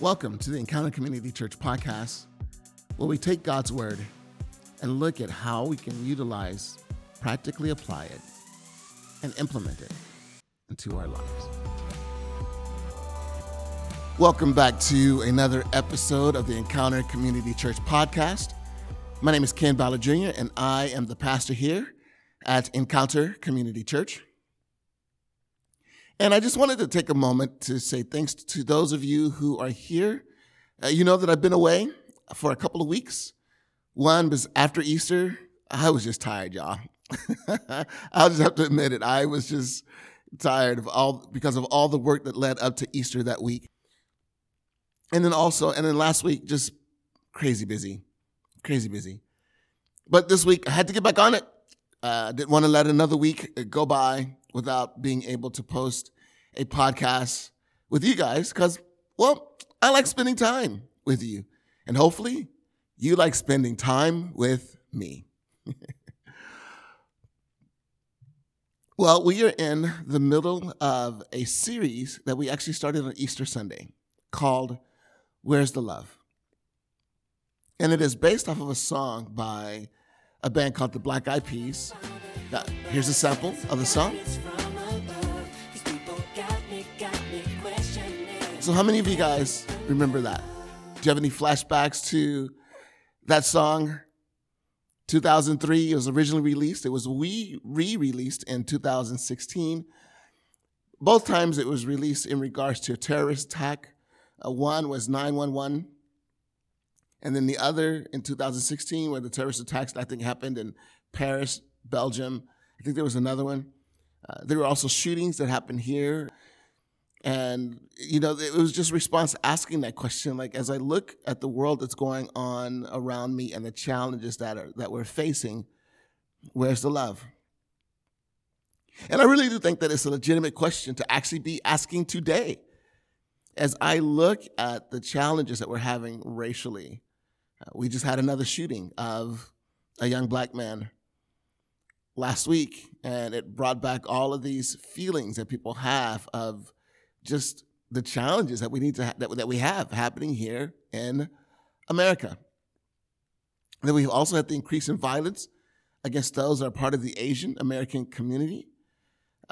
Welcome to the Encounter Community Church podcast, where we take God's Word and look at how we can utilize, practically apply it, and implement it into our lives. Welcome back to another episode of the Encounter Community Church podcast. My name is Ken Ballard Jr., and I am the pastor here at Encounter Community Church. And I just wanted to take a moment to say thanks to those of you who are here. Uh, you know that I've been away for a couple of weeks. One was after Easter. I was just tired, y'all. I'll just have to admit it. I was just tired of all because of all the work that led up to Easter that week. And then also, and then last week, just crazy busy, crazy busy. But this week, I had to get back on it. Uh, didn't want to let another week go by without being able to post a podcast with you guys because, well, I like spending time with you. And hopefully, you like spending time with me. well, we are in the middle of a series that we actually started on Easter Sunday called Where's the Love? And it is based off of a song by a band called the Black Eyed Peas. Now, here's a sample of the song. So, how many of you guys remember that? Do you have any flashbacks to that song? 2003, it was originally released. It was re released in 2016. Both times it was released in regards to a terrorist attack. Uh, one was 911, and then the other in 2016, where the terrorist attacks I think happened in Paris, Belgium. I think there was another one. Uh, there were also shootings that happened here. And, you know, it was just response asking that question. Like, as I look at the world that's going on around me and the challenges that, are, that we're facing, where's the love? And I really do think that it's a legitimate question to actually be asking today. As I look at the challenges that we're having racially, uh, we just had another shooting of a young black man last week, and it brought back all of these feelings that people have of just the challenges that we need to ha- that, that we have happening here in America. And then we also had the increase in violence against those that are part of the Asian American community.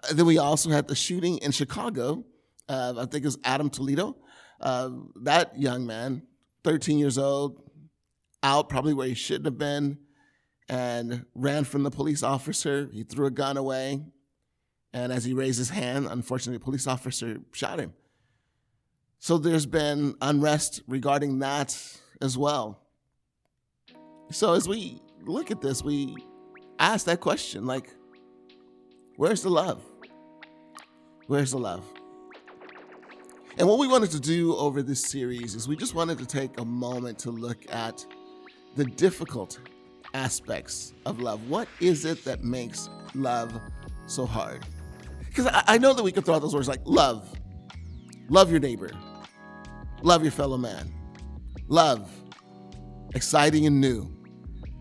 Uh, then we also had the shooting in Chicago. Uh, I think it was Adam Toledo. Uh, that young man, 13 years old, out probably where he shouldn't have been and ran from the police officer. He threw a gun away. And as he raised his hand, unfortunately, a police officer shot him. So there's been unrest regarding that as well. So as we look at this, we ask that question like, where's the love? Where's the love? And what we wanted to do over this series is we just wanted to take a moment to look at the difficult aspects of love. What is it that makes love so hard? Because I, I, know that we could throw out those words like love, love your neighbor, love your fellow man, love, exciting and new.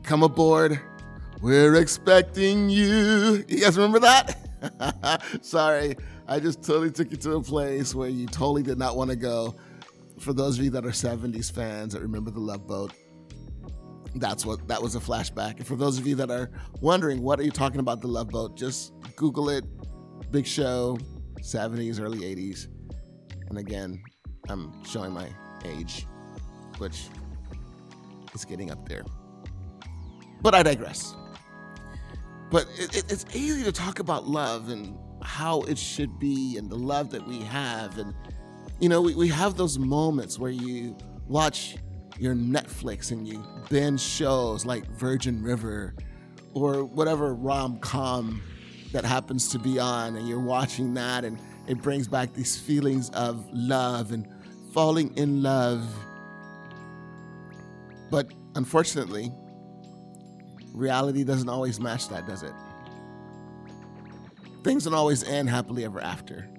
Come aboard, we're expecting you. You guys remember that? Sorry, I just totally took you to a place where you totally did not want to go. For those of you that are 70s fans that remember the Love Boat, that's what that was a flashback. And for those of you that are wondering, what are you talking about the Love Boat? Just Google it. Big show, 70s, early 80s. And again, I'm showing my age, which is getting up there. But I digress. But it, it, it's easy to talk about love and how it should be and the love that we have. And, you know, we, we have those moments where you watch your Netflix and you binge shows like Virgin River or whatever rom com that happens to be on, and you're watching that, and it brings back these feelings of love and falling in love. But unfortunately, reality doesn't always match that, does it? Things don't always end happily ever after.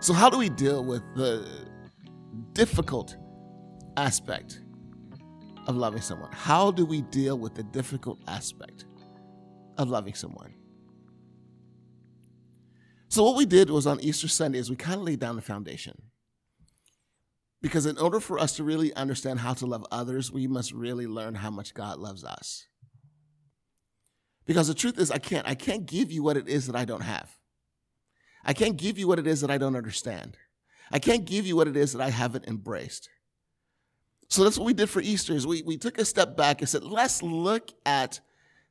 So, how do we deal with the difficult aspect of loving someone? How do we deal with the difficult aspect of loving someone? So, what we did was on Easter Sunday is we kind of laid down the foundation. Because in order for us to really understand how to love others, we must really learn how much God loves us. Because the truth is, I can't, I can't give you what it is that I don't have. I can't give you what it is that I don't understand. I can't give you what it is that I haven't embraced. So that's what we did for Easter is we, we took a step back and said, let's look at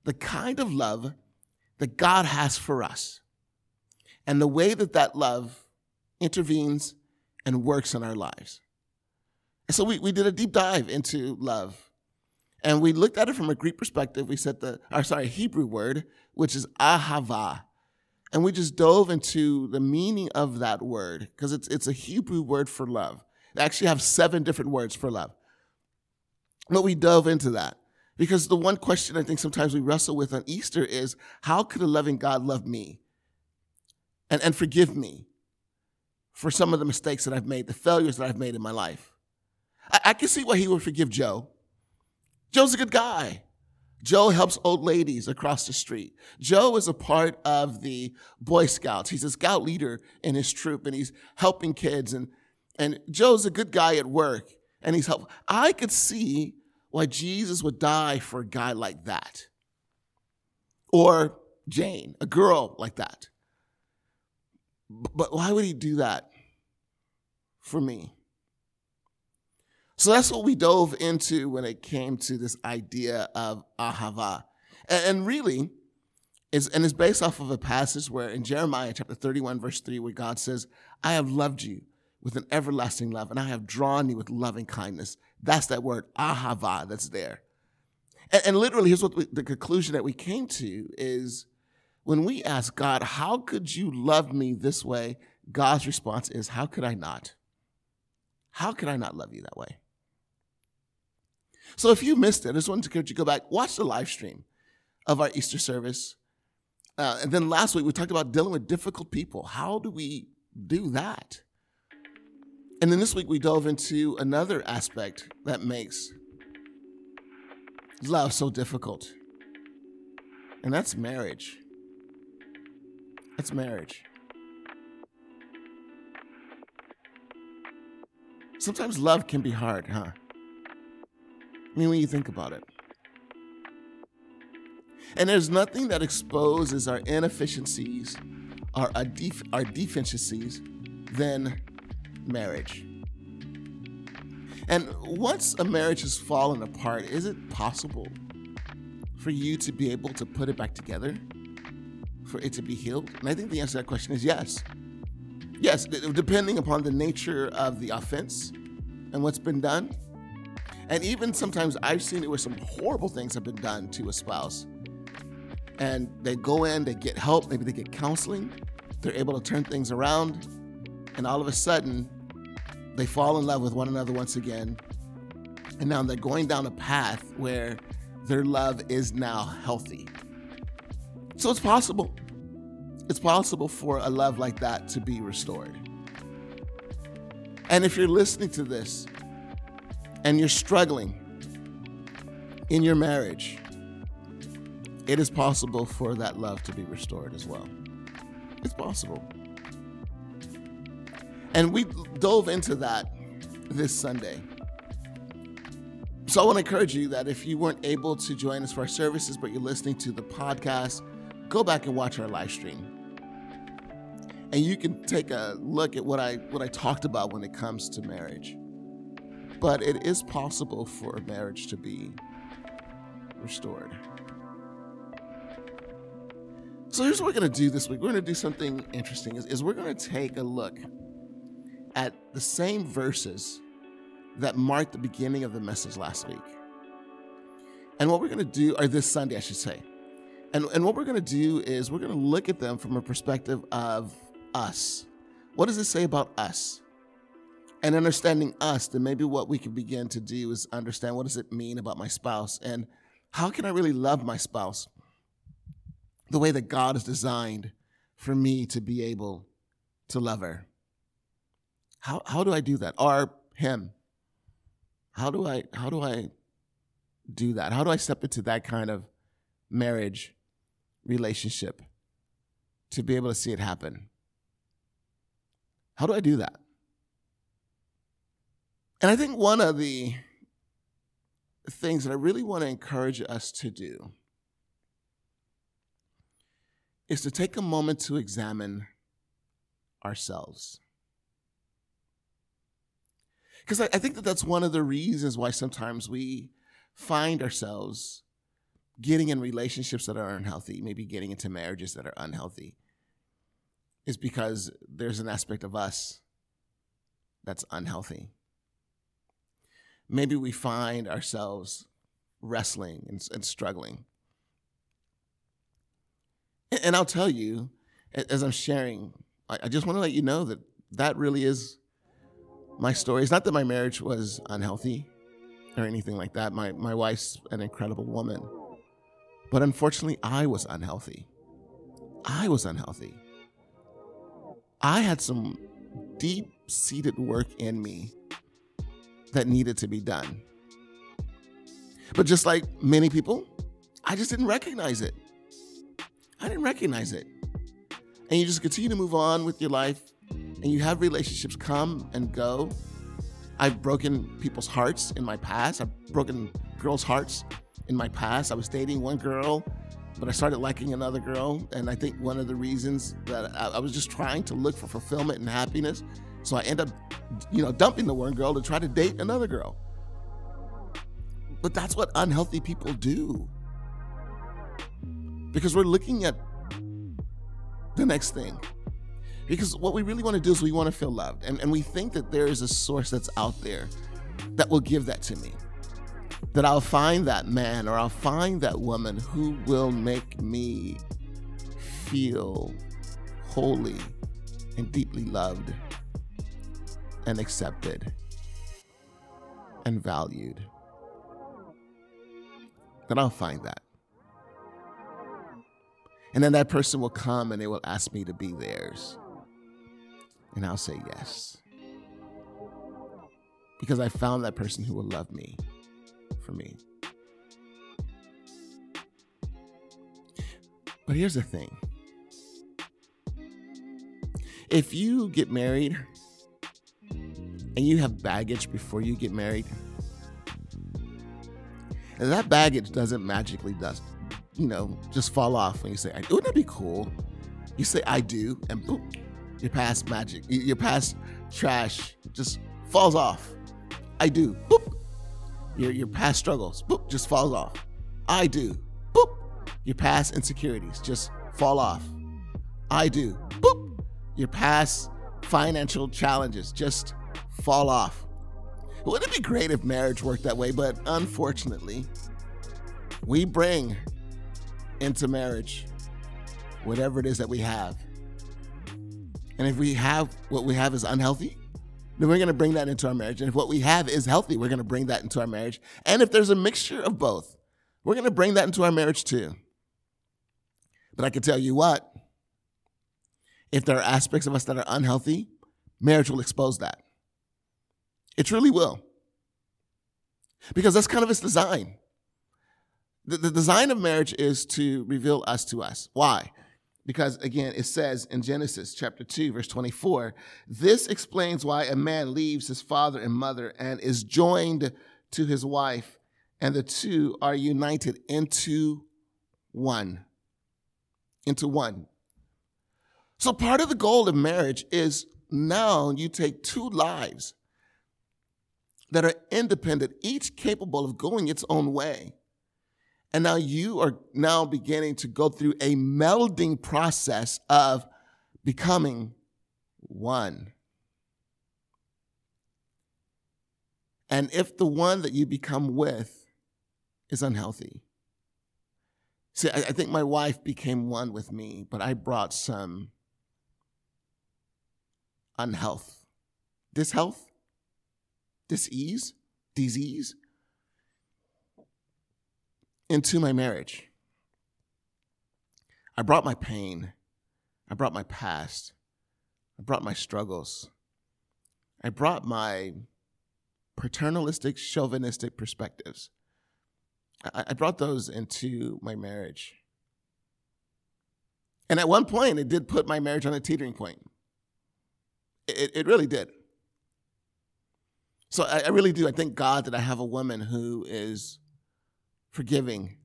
the kind of love that God has for us and the way that that love intervenes and works in our lives. And so we, we did a deep dive into love. And we looked at it from a Greek perspective. We said the, or sorry, Hebrew word, which is ahava. And we just dove into the meaning of that word because it's, it's a Hebrew word for love. They actually have seven different words for love. But we dove into that because the one question I think sometimes we wrestle with on Easter is how could a loving God love me and, and forgive me for some of the mistakes that I've made, the failures that I've made in my life? I, I can see why he would forgive Joe. Joe's a good guy. Joe helps old ladies across the street. Joe is a part of the Boy Scouts. He's a scout leader in his troop and he's helping kids. And, and Joe's a good guy at work and he's helpful. I could see why Jesus would die for a guy like that. Or Jane, a girl like that. But why would he do that for me? So that's what we dove into when it came to this idea of ahava. And, really, is, and it's based off of a passage where in Jeremiah chapter 31, verse 3, where God says, I have loved you with an everlasting love, and I have drawn you with loving kindness. That's that word, ahava, that's there. And, and literally, here's what we, the conclusion that we came to is when we ask God, How could you love me this way? God's response is, How could I not? How could I not love you that way? So if you missed it, I just wanted to encourage you to go back, watch the live stream of our Easter service. Uh, and then last week we talked about dealing with difficult people. How do we do that? And then this week we dove into another aspect that makes love so difficult. And that's marriage. That's marriage. Sometimes love can be hard, huh? I mean, when you think about it. And there's nothing that exposes our inefficiencies, our, our, def- our deficiencies, than marriage. And once a marriage has fallen apart, is it possible for you to be able to put it back together? For it to be healed? And I think the answer to that question is yes. Yes, depending upon the nature of the offense and what's been done, and even sometimes I've seen it where some horrible things have been done to a spouse. And they go in, they get help, maybe they get counseling, they're able to turn things around, and all of a sudden, they fall in love with one another once again. And now they're going down a path where their love is now healthy. So it's possible. It's possible for a love like that to be restored. And if you're listening to this and you're struggling in your marriage, it is possible for that love to be restored as well. It's possible. And we dove into that this Sunday. So I want to encourage you that if you weren't able to join us for our services, but you're listening to the podcast, go back and watch our live stream. And you can take a look at what I what I talked about when it comes to marriage. But it is possible for a marriage to be restored. So here's what we're going to do this week. We're going to do something interesting is, is we're going to take a look at the same verses that marked the beginning of the message last week. And what we're going to do, or this Sunday, I should say. And, and what we're going to do is we're going to look at them from a perspective of us. What does it say about us? and understanding us, then maybe what we can begin to do is understand what does it mean about my spouse and how can I really love my spouse the way that God has designed for me to be able to love her. How how do I do that? Or him? How do I how do I do that? How do I step into that kind of marriage relationship to be able to see it happen? How do I do that? And I think one of the things that I really want to encourage us to do is to take a moment to examine ourselves. Because I, I, think that that's one of the reasons why sometimes we find ourselves getting in relationships that are unhealthy, maybe getting into marriages that are unhealthy, is because there's an aspect of us that's unhealthy. Maybe we find ourselves wrestling and, and struggling. And, and I'll tell you, as I'm sharing, I, I just want to let you know that that really is my story. It's not that my marriage was unhealthy or anything like that. My, my wife's an incredible woman. But unfortunately, I was unhealthy. I was unhealthy. I had some deep seated work in me that needed to be done. But just like many people, I just didn't recognize it. I didn't recognize it. And you just continue to move on with your life and you have relationships come and go. I've broken people's hearts in my past. I've broken girls' hearts in my past. I was dating one girl, but I started liking another girl. And I think one of the reasons that I, I was just trying to look for fulfillment and happiness. So I end up, you know, dumping the one girl to try to date another girl. But that's what unhealthy people do. Because we're looking at the next thing. Because what we really want to do is we want to feel loved. And, and we think that there is a source that's out there that will give that to me that I'll find that man or I'll find that woman who will make me feel holy and deeply loved and accepted and valued. Then I'll find that. And then that person will come and they will ask me to be theirs. And I'll say yes. Because I found that person who will love me for me. But here's the thing if you get married and you have baggage before you get married, and that baggage doesn't magically just, you know, just fall off when you say, wouldn't that be cool? You say, I do, and boom, your past magic, your past trash just falls off. I do, boop, your, your past struggles, boop, just falls off. I do, boop. Your past insecurities just fall off. I do, boop. Your past financial challenges just fall off. Wouldn't it be great if marriage worked that way? But unfortunately, we bring into marriage whatever it is that we have. And if we have what we have is unhealthy, then we're going to bring that into our marriage. And if what we have is healthy, we're going to bring that into our marriage. And if there's a mixture of both, we're going to bring that into our marriage too. But I can tell you what, if there are aspects of us that are unhealthy, marriage will expose that. It truly will. Because that's kind of its design. The, the design of marriage is to reveal us to us. Why? Because again, it says in Genesis chapter 2, verse 24, this explains why a man leaves his father and mother and is joined to his wife, and the two are united into one. Into one. So part of the goal of marriage is now you take two lives that are independent, each capable of going its own way. And now you are now beginning to go through a melding process of becoming one. And if the one that you become with is unhealthy, see, I, think my wife became one with me, but I brought some unhealth, dishealth, disease, disease into my marriage. I brought my pain. I brought my past. I brought my struggles. I brought my paternalistic, chauvinistic perspectives. I, I brought those into my marriage. And at one point, it did put my marriage on a teetering point. It, it really did. So I, I really do. I thank God that I have a woman who is forgiving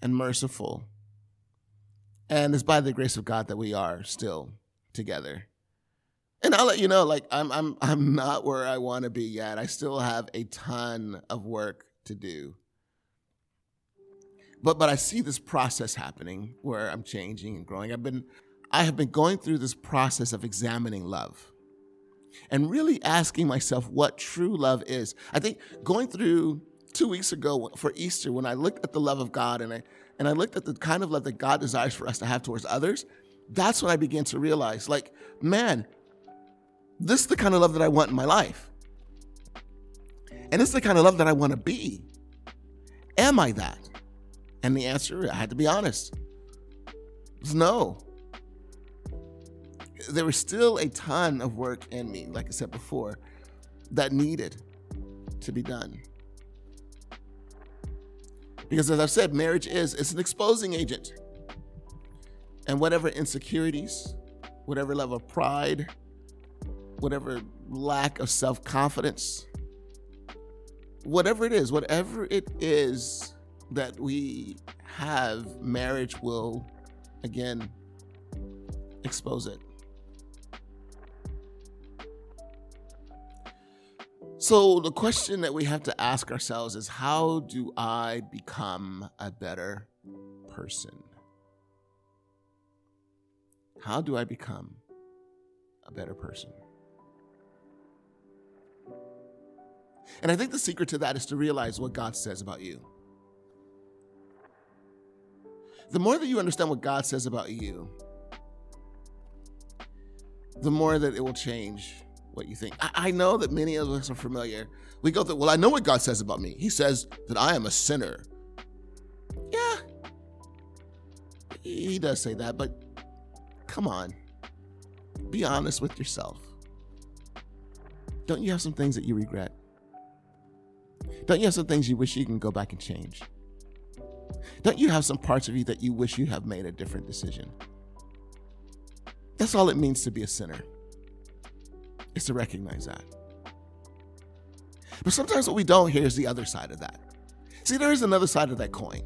and merciful. And it's by the grace of God that we are still together. And I'll let you know, like I'm I'm I'm not where I want to be yet. I still have a ton of work to do. But but I see this process happening where I'm changing and growing. I've been I have been going through this process of examining love and really asking myself what true love is. I think going through two weeks ago for Easter, when I looked at the love of God and I and I looked at the kind of love that God desires for us to have towards others, that's when I began to realize, like, man, this is the kind of love that I want in my life. And this is the kind of love that I want to be. Am I that? And the answer, I had to be honest, was no there was still a ton of work in me, like I said before, that needed to be done. Because as I've said, marriage is it's an exposing agent. And whatever insecurities, whatever level of pride, whatever lack of self-confidence, whatever it is, whatever it is that we have, marriage will again expose it. So, the question that we have to ask ourselves is how do I become a better person? How do I become a better person? And I think the secret to that is to realize what God says about you. The more that you understand what God says about you, the more that it will change what you think. I, I, know that many of us are familiar. We go through, well, I know what God says about me. He says that I am a sinner. Yeah, he does say that, but come on. Be honest with yourself. Don't you have some things that you regret? Don't you have some things you wish you can go back and change? Don't you have some parts of you that you wish you have made a different decision? That's all it means to be a sinner is to recognize that. But sometimes what we don't hear is the other side of that. See, there is another side of that coin.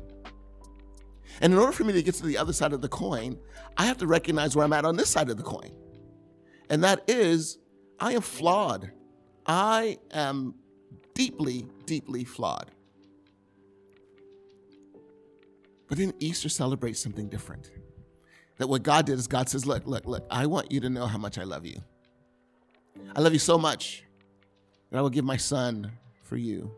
And in order for me to get to the other side of the coin, I have to recognize where I'm at on this side of the coin. And that is, I am flawed. I am deeply, deeply flawed. But then Easter celebrates something different. That what God did is God says, Look, look, look, I want you to know how much I love you. I love you so much that I will give my son for you.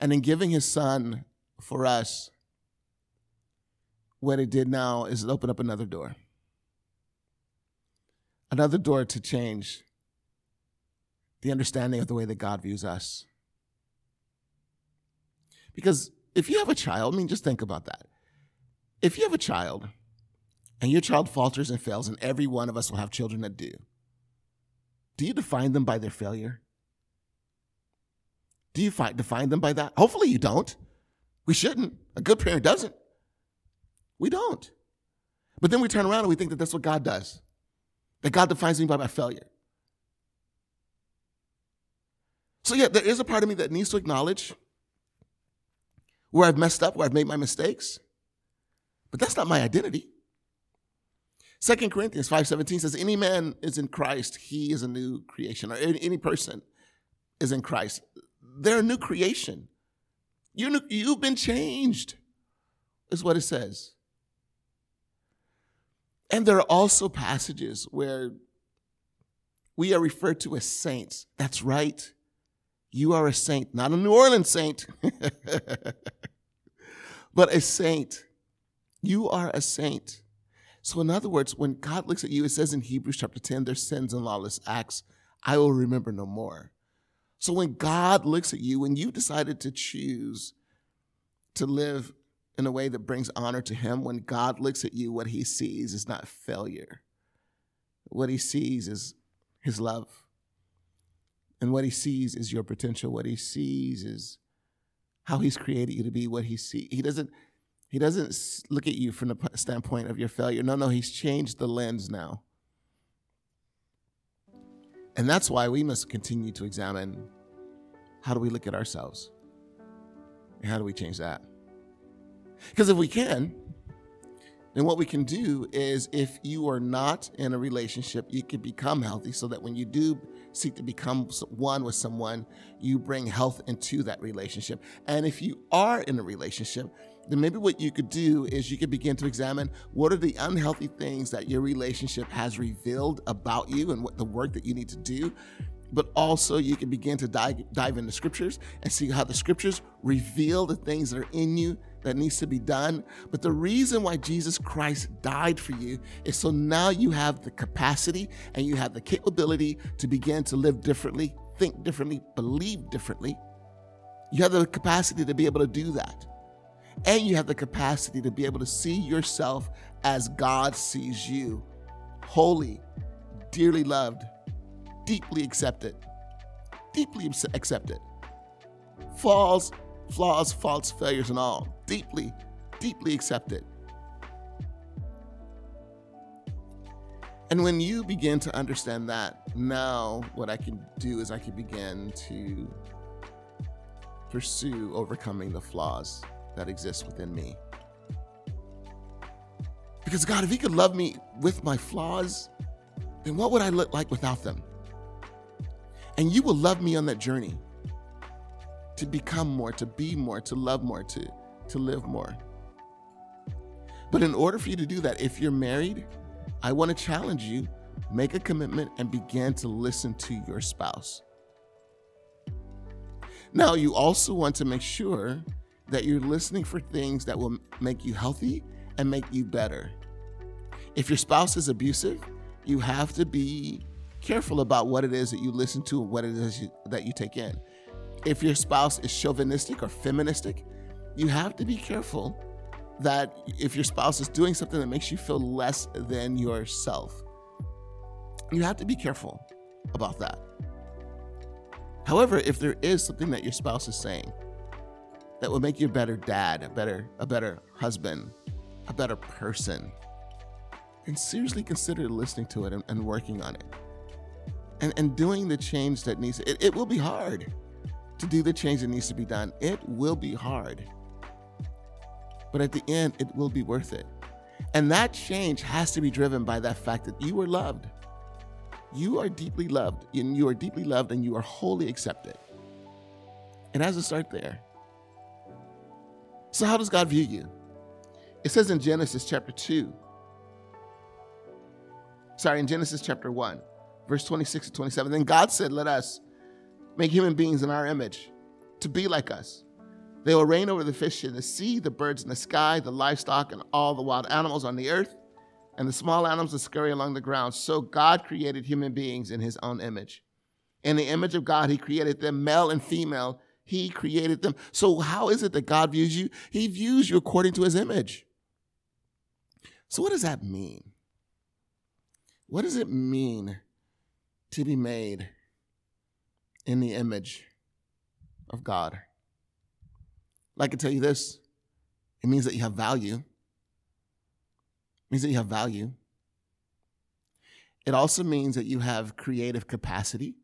And in giving his son for us, what it did now is it opened up another door. Another door to change the understanding of the way that God views us. Because if you have a child, I mean, just think about that. If you have a child and your child falters and fails, and every one of us will have children that do, do you define them by their failure? Do you fi- define them by that? Hopefully you don't. We shouldn't. A good parent doesn't. We don't. But then we turn around and we think that that's what God does. That God defines me by my failure. So, yeah, there is a part of me that needs to acknowledge where I've messed up, where I've made my mistakes. But that's not my identity. Second Corinthians 5.17 says, any man is in Christ, he is a new creation. Or any, person is in Christ. They're a new creation. You, you've been changed, is what it says. And there are also passages where we are referred to as saints. That's right. You are a saint, not a New Orleans saint, but a saint. You are a saint. So, in other words, when God looks at you, it says in Hebrews chapter 10, their sins and lawless acts, I will remember no more. So, when God looks at you, when you've decided to choose to live in a way that brings honor to Him, when God looks at you, what He sees is not failure. What He sees is His love. And what He sees is your potential. What He sees is how He's created you to be, what He sees. He doesn't he doesn't look at you from the standpoint of your failure. No, no, he's changed the lens now. And that's why we must continue to examine how do we look at ourselves? And how do we change that? Because if we can, then what we can do is if you are not in a relationship, you can become healthy so that when you do seek to become one with someone, you bring health into that relationship. And if you are in a relationship, then maybe what you could do is you could begin to examine what are the unhealthy things that your relationship has revealed about you and what the work that you need to do but also you can begin to dive, dive into scriptures and see how the scriptures reveal the things that are in you that needs to be done. But the reason why Jesus Christ died for you is so now you have the capacity and you have the capability to begin to live differently, think differently, believe differently. You have the capacity to be able to do that. And you have the capacity to be able to see yourself as God sees you holy, dearly loved, deeply accepted, deeply accepted. Falls, flaws, faults, failures, and all deeply, deeply accepted. And when you begin to understand that, now what I can do is I can begin to pursue overcoming the flaws that exists within me. Because God, if He could love me with my flaws, then what would I look like without them? And you will love me on that journey to become more, to be more, to love more, to to live more. But in order for you to do that, if you're married, I want to challenge you make a commitment and begin to listen to your spouse. Now, you also want to make sure that you're listening for things that will make you healthy and make you better. If your spouse is abusive, you have to be careful about what it is that you listen to and what it is that you take in. If your spouse is chauvinistic or feministic, you have to be careful that if your spouse is doing something that makes you feel less than yourself, you have to be careful about that. However, if there is something that your spouse is saying that will make you a better dad, a better, a better husband, a better person, And seriously consider listening to it and, and working on it. And, and doing the change that needs it, it will be hard to do the change that needs to be done. It will be hard but at the end, it will be worth it. And that change has to be driven by that fact that you are loved. You are deeply loved, and you are deeply loved, and you are wholly accepted. It has to start there. So, how does God view you? It says in Genesis chapter 2, sorry, in Genesis chapter 1, verse 26 to 27, then God said, Let us make human beings in our image to be like us they will reign over the fish in the sea, the birds in the sky, the livestock, and all the wild animals on the earth, and the small animals that scurry along the ground. So God created human beings in his own image. In the image of God, he created them, male and female. He created them. So, how is it that God views you? He views you according to his image. So, what does that mean? What does it mean to be made in the image of God? I can tell you this it means that you have value. It means that you have value. It also means that you have creative capacity.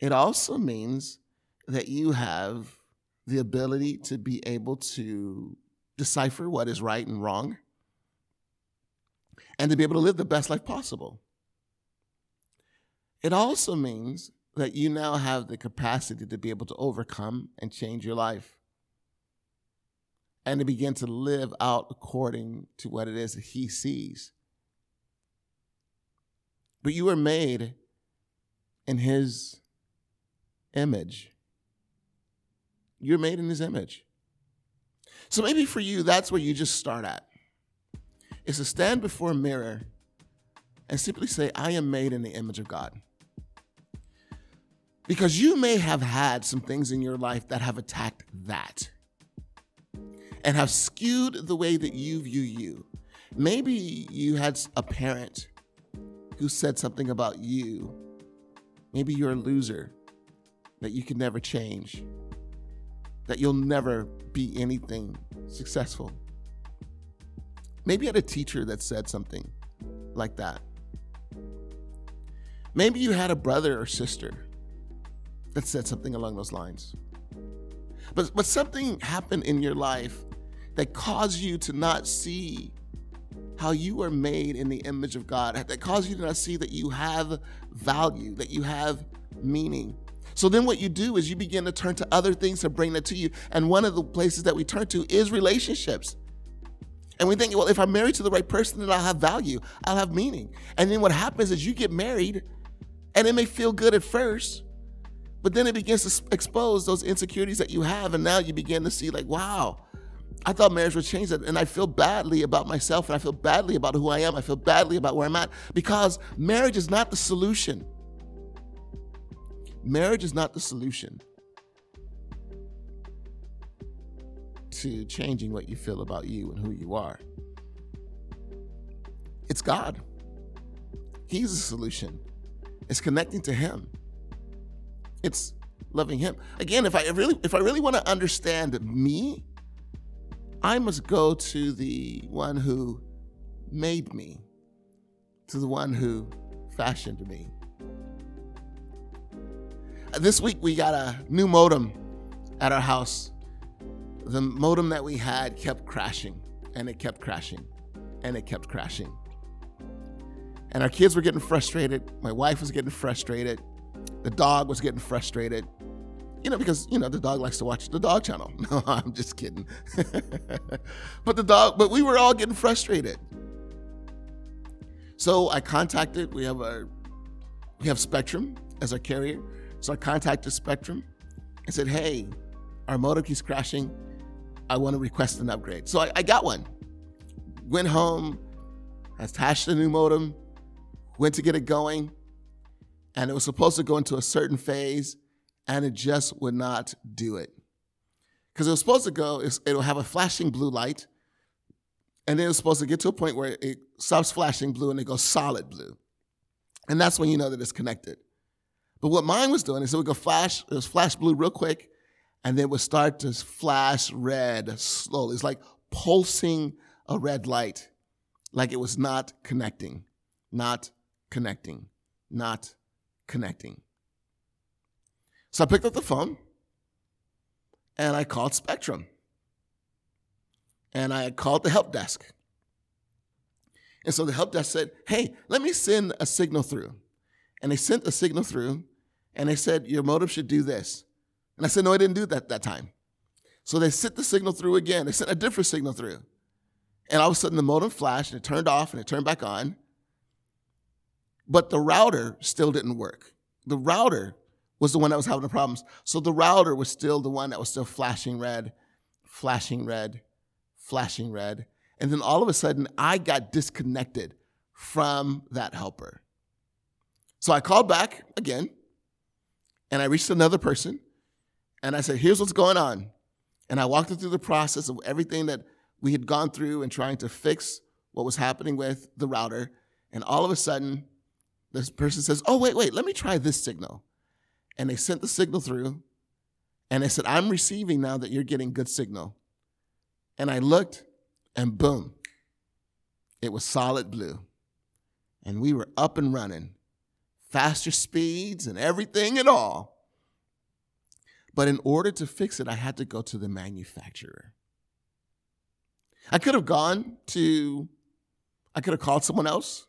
It also means that you have the ability to be able to decipher what is right and wrong and to be able to live the best life possible. It also means that you now have the capacity to be able to overcome and change your life and to begin to live out according to what it is that He sees. But you were made in His image. You're made in His image. So maybe for you, that's where you just start at. Is to stand before a mirror and simply say, I am made in the image of God. Because you may have had some things in your life that have attacked that and have skewed the way that you view you. Maybe you had a parent who said something about you. Maybe you're a loser, that you can never change, that you'll never be anything successful. Maybe you had a teacher that said something like that. Maybe you had a brother or sister that said something along those lines. But, but something happened in your life that caused you to not see how you are made in the image of God, that caused you to not see that you have value, that you have meaning. So then what you do is you begin to turn to other things to bring that to you. And one of the places that we turn to is relationships. And we think, well, if I'm married to the right person, then I'll have value, I'll have meaning. And then what happens is you get married, and it may feel good at first, but then it begins to expose those insecurities that you have. And now you begin to see, like, wow, I thought marriage would change that. And I feel badly about myself and I feel badly about who I am. I feel badly about where I'm at because marriage is not the solution. Marriage is not the solution to changing what you feel about you and who you are. It's God. He's the solution. It's connecting to Him. It's loving Him. Again, if I really, if I really want to understand me, I must go to the one who made me, to the one who fashioned me. This week we got a new modem at our house. The modem that we had kept crashing, and it kept crashing, and it kept crashing. And our kids were getting frustrated. My wife was getting frustrated. The dog was getting frustrated you know, because you know the dog likes to watch the dog channel. No, I'm just kidding. but the dog, but we were all getting frustrated. So I contacted. We have a we have Spectrum as our carrier. So I contacted Spectrum and said, "Hey, our modem keeps crashing. I want to request an upgrade." So I, I got one. Went home, attached a new modem, went to get it going, and it was supposed to go into a certain phase and it just would not do it. Because it was supposed to go, it'll have a flashing blue light, and then it's supposed to get to a point where it stops flashing blue and it goes solid blue. And that's when you know that it's connected. But what mine was doing is it would go flash, it was flash blue real quick, and then it would start to flash red slowly. It's like pulsing a red light, like it was not connecting, not connecting, not connecting. So I picked up the phone and I called Spectrum. And I called the help desk. And so the help desk said, Hey, let me send a signal through. And they sent a signal through and they said, Your modem should do this. And I said, No, I didn't do that that time. So they sent the signal through again. They sent a different signal through. And all of a sudden the modem flashed and it turned off and it turned back on. But the router still didn't work. The router was the one that was having the problems. So the router was still the one that was still flashing red, flashing red, flashing red. And then all of a sudden, I got disconnected from that helper. So I called back again and I reached another person and I said, Here's what's going on. And I walked them through the process of everything that we had gone through and trying to fix what was happening with the router. And all of a sudden, this person says, Oh, wait, wait, let me try this signal and they sent the signal through and they said, I'm receiving now that you're getting good signal. And I looked and boom, it was solid blue. And we were up and running, faster speeds and everything and all. But in order to fix it, I had to go to the manufacturer. I could have gone to, I could have called someone else.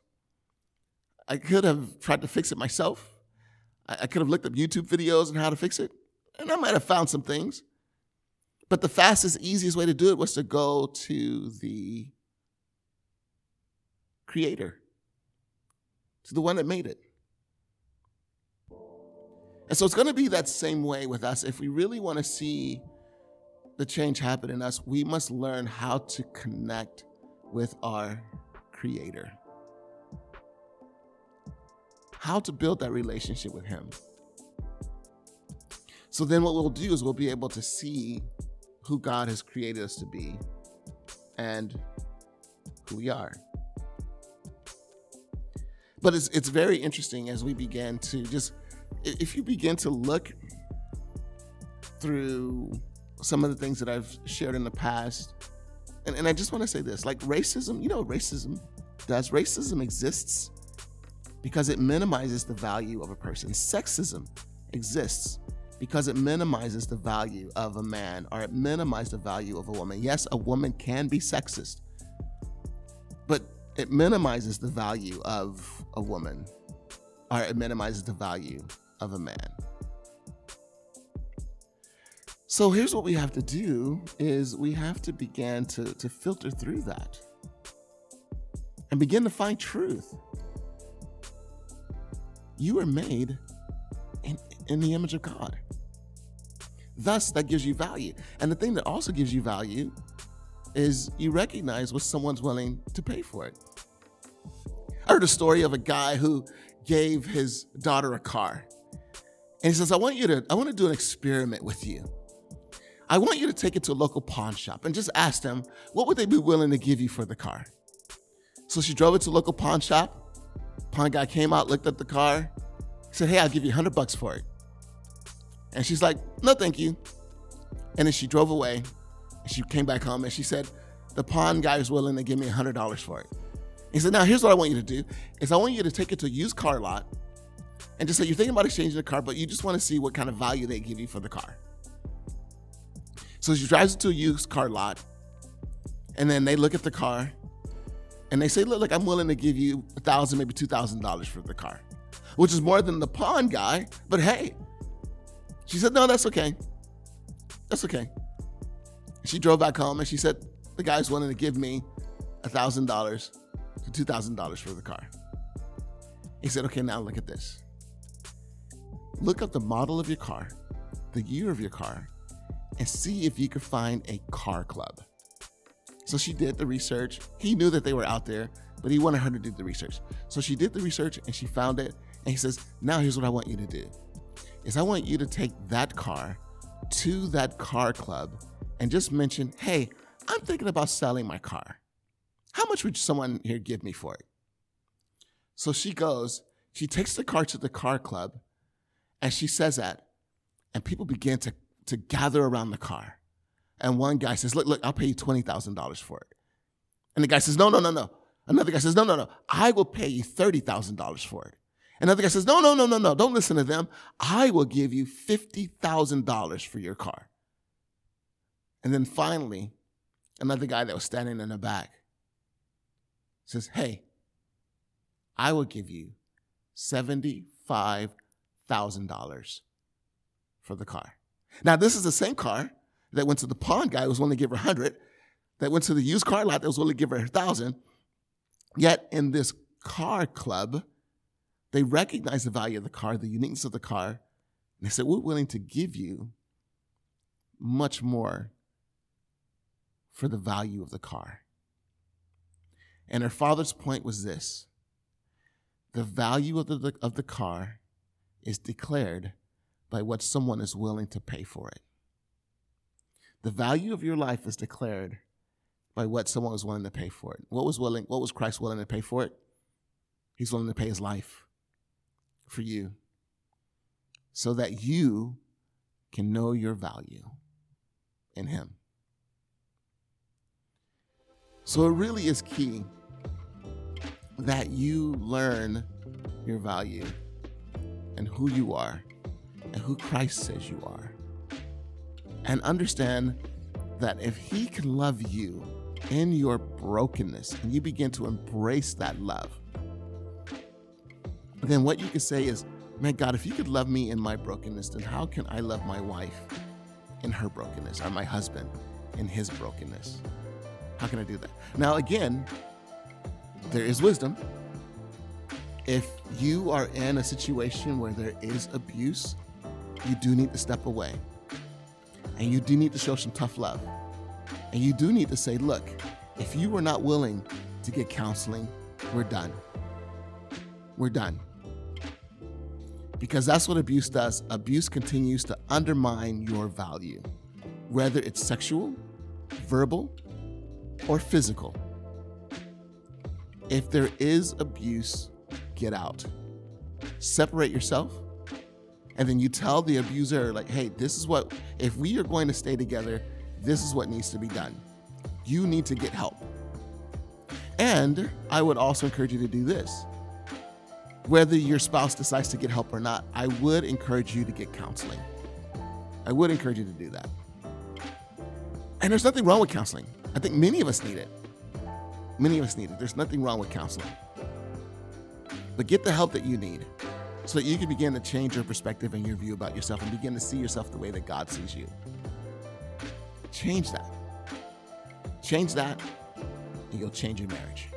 I could have tried to fix it myself. I, could have looked up YouTube videos on how to fix it, and I might have found some things. But the fastest, easiest way to do it was to go to the creator, to the one that made it. And so it's going to be that same way with us. If we really want to see the change happen in us, we must learn how to connect with our creator how to build that relationship with Him. So then, what we'll do is we'll be able to see who God has created us to be and who we are. But it's, it's very interesting as we begin to just, if you begin to look through some of the things that I've shared in the past, and, and I just want to say this like racism, you know, racism does. Racism exists because it minimizes the value of a person. Sexism exists because it minimizes the value of a man or it minimizes the value of a woman. Yes, a woman can be sexist, but it minimizes the value of a woman or it minimizes the value of a man. So here's what we have to do is we have to begin to, to filter through that and begin to find truth. You are made in, in the image of God. Thus, that gives you value. And the thing that also gives you value is you recognize what someone's willing to pay for it. I heard a story of a guy who gave his daughter a car. And he says, I want you to, I want to do an experiment with you. I want you to take it to a local pawn shop and just ask them, what would they be willing to give you for the car? So she drove it to a local pawn shop. Pawn guy came out, looked at the car, said, Hey, I'll give you 100 bucks for it. And she's like, No, thank you. And then she drove away. She came back home and she said, The pawn guy is willing to give me $100 for it. He said, Now, here's what I want you to do is I want you to take it to a used car lot and just say you're thinking about exchanging the car, but you just want to see what kind of value they give you for the car. So she drives it to a used car lot, and then they look at the car and they say, Look, look I'm willing to give you a thousand, maybe two thousand dollars for the car, which is more than the pawn guy, but hey, she said, No, that's okay. That's okay. She drove back home and she said, The guy's willing to give me a $1,000 to $2,000 for the car. He said, Okay, now look at this. Look up the model of your car, the year of your car, and see if you could find a car club. So she did the research. He knew that they were out there, but he wanted her to do the research. So she did the research and she found it. And he says, Now here's what I want you to do is I want you to take that car to that car club and just mention, hey, I'm thinking about selling my car. How much would someone here give me for it? So she goes, she takes the car to the car club and she says that, and people begin to, to gather around the car. And one guy says, Look, look, I'll pay you $20,000 for it. And the guy says, No, no, no, no. Another guy says, No, no, no. I will pay you $30,000 for it. Another guy says, No, no, no, no, no. Don't listen to them. I will give you $50,000 for your car. And then finally, another guy that was standing in the back says, Hey, I will give you $75,000 for the car. Now, this is the same car that went to the pawn guy who was willing to give her 100, that went to the used car lot that was willing to give her 1,000. Yet in this car club, they recognize the value of the car, the uniqueness of the car, and they said, We're willing to give you much more for the value of the car. And her father's point was this the value of the, of the car is declared by what someone is willing to pay for it. The value of your life is declared by what someone was willing to pay for it. What was willing, what was Christ willing to pay for it? He's willing to pay his life for you so that you can know your value in Him. So it really is key that you learn your value and who you are and who Christ says you are. And understand that if He can love you in your brokenness and you begin to embrace that love, then what you can say is, man, God, if you could love me in my brokenness, then how can I love my wife in her brokenness or my husband in his brokenness? How can I do that? Now, again, there is wisdom. If you are in a situation where there is abuse, you do need to step away. And you do need to show some tough love. And you do need to say, look, if you are not willing to get counseling, we're done. We're done because that's what abuse does. Abuse continues to undermine your value, whether it's sexual, verbal, or physical. If there is abuse, get out. Separate yourself. And then you tell the abuser, like, hey, this is what, if we are going to stay together, this is what needs to be done. You need to get help. And I would also encourage you to do this whether your spouse decides to get help or not, I would encourage you to get counseling. I would encourage you to do that. And there's nothing wrong with counseling. I think many of us need it. Many of us need it. There's nothing wrong with counseling. But get the help that you need so that you can begin to change your perspective and your view about yourself and begin to see yourself the way that God sees you. Change that. Change that, and you'll change your marriage.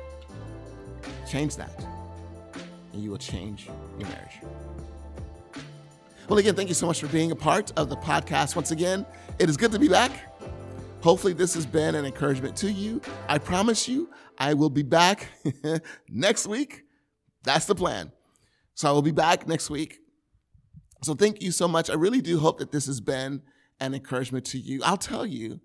Change that, and you will change your marriage. Well, again, thank you so much for being a part of the podcast. Once again, it is good to be back. Hopefully, this has been an encouragement to you. I promise you, I will be back next week. That's the plan. So I will be back next week. So thank you so much. I really do hope that this has been an encouragement to you. I'll tell you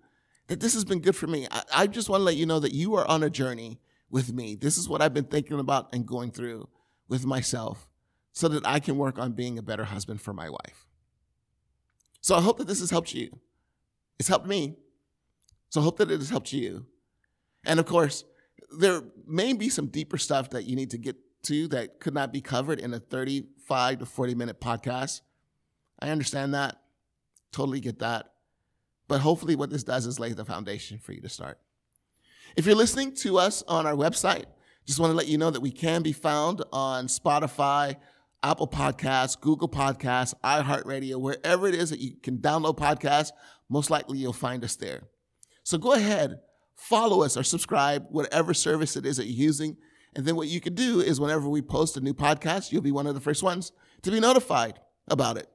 that this has been good for me. I, I just want to let you know that you are on a journey with me. This is what I've been thinking about and going through with myself so that I can work on being a better husband for my wife. So I hope that this has helped you. It's helped me. So I hope that it has helped you. And of course, there may be some deeper stuff that you need to get to that could not be covered in a 35 to 40 minute podcast. I understand that. Totally get that. But hopefully, what this does is lay the foundation for you to start. If you're listening to us on our website, just want to let you know that we can be found on Spotify, Apple Podcasts, Google Podcasts, iHeartRadio, wherever it is that you can download podcasts, most likely you'll find us there. So go ahead, follow us or subscribe, whatever service it is that you're using. And then what you can do is whenever we post a new podcast, you'll be one of the first ones to be notified about it.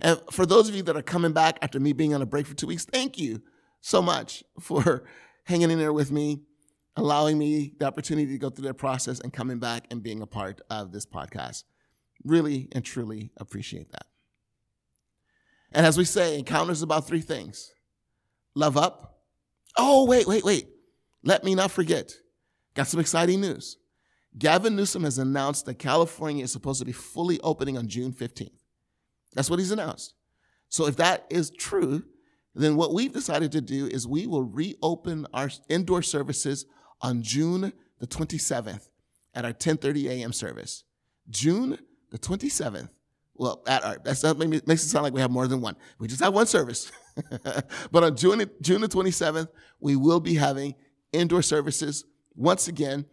And for those of you that are coming back after me being on a break for two weeks, thank you so much for hanging in there with me, allowing me the opportunity to go through that process and coming back and being a part of this podcast. Really and truly appreciate that. And as we say, encounters about three things love up. Oh, wait, wait, wait. Let me not forget. Got some exciting news. Gavin Newsom has announced that California is supposed to be fully opening on June 15th. That's what he's announced. So if that is true, then what we've decided to do is we will reopen our indoor services on June the 27th at our 10:30 a.m. service. June the 27th. Well, at our that's that makes it sound like we have more than one. We just have one service. but on June June the 27th, we will be having indoor services once again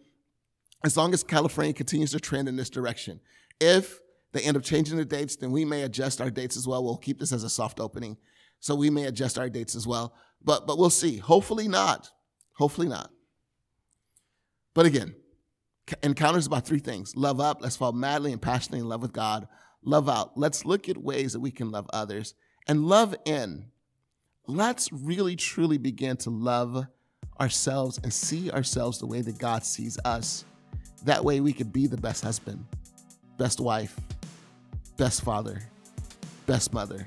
as long as California continues to trend in this direction. If they end up changing the dates, then we may adjust our dates as well. We'll keep this as a soft opening. So we may adjust our dates as well. But but we'll see. Hopefully not. Hopefully not. But again, encounters about three things. Love up, let's fall madly and passionately in love with God. Love out, let's look at ways that we can love others. And love in, let's really truly begin to love ourselves and see ourselves the way that God sees us. That way we could be the best husband, best wife, best father, best mother,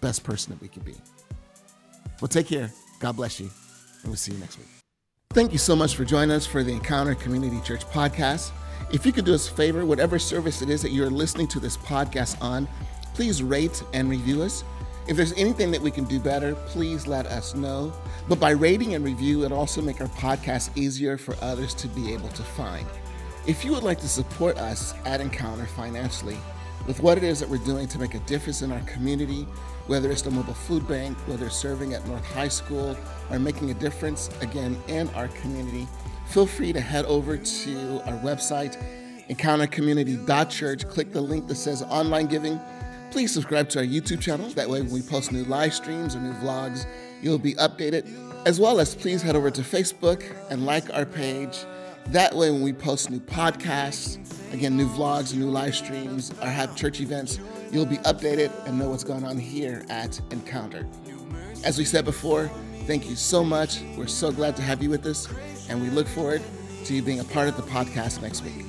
best person that we can be. Well, take care. God bless you. And we'll see you next week. Thank you so much for joining us for the Encounter Community Church podcast. If you could do us a favor, whatever service it is that you're listening to this podcast on, please rate and review us. If there's anything that we can do better, please let us know. But by rating and review, it also make our podcast easier for others to be able to find. If you would like to support us at Encounter financially, with what it is that we're doing to make a difference in our community, whether it's the mobile food bank, whether serving at North High School, or making a difference again in our community, feel free to head over to our website, encountercommunity.church. Click the link that says online giving. Please subscribe to our YouTube channel. That way, when we post new live streams or new vlogs, you'll be updated. As well as please head over to Facebook and like our page. That way, when we post new podcasts, again, new vlogs, new live streams, or have church events, you'll be updated and know what's going on here at Encounter. As we said before, thank you so much. We're so glad to have you with us, and we look forward to you being a part of the podcast next week.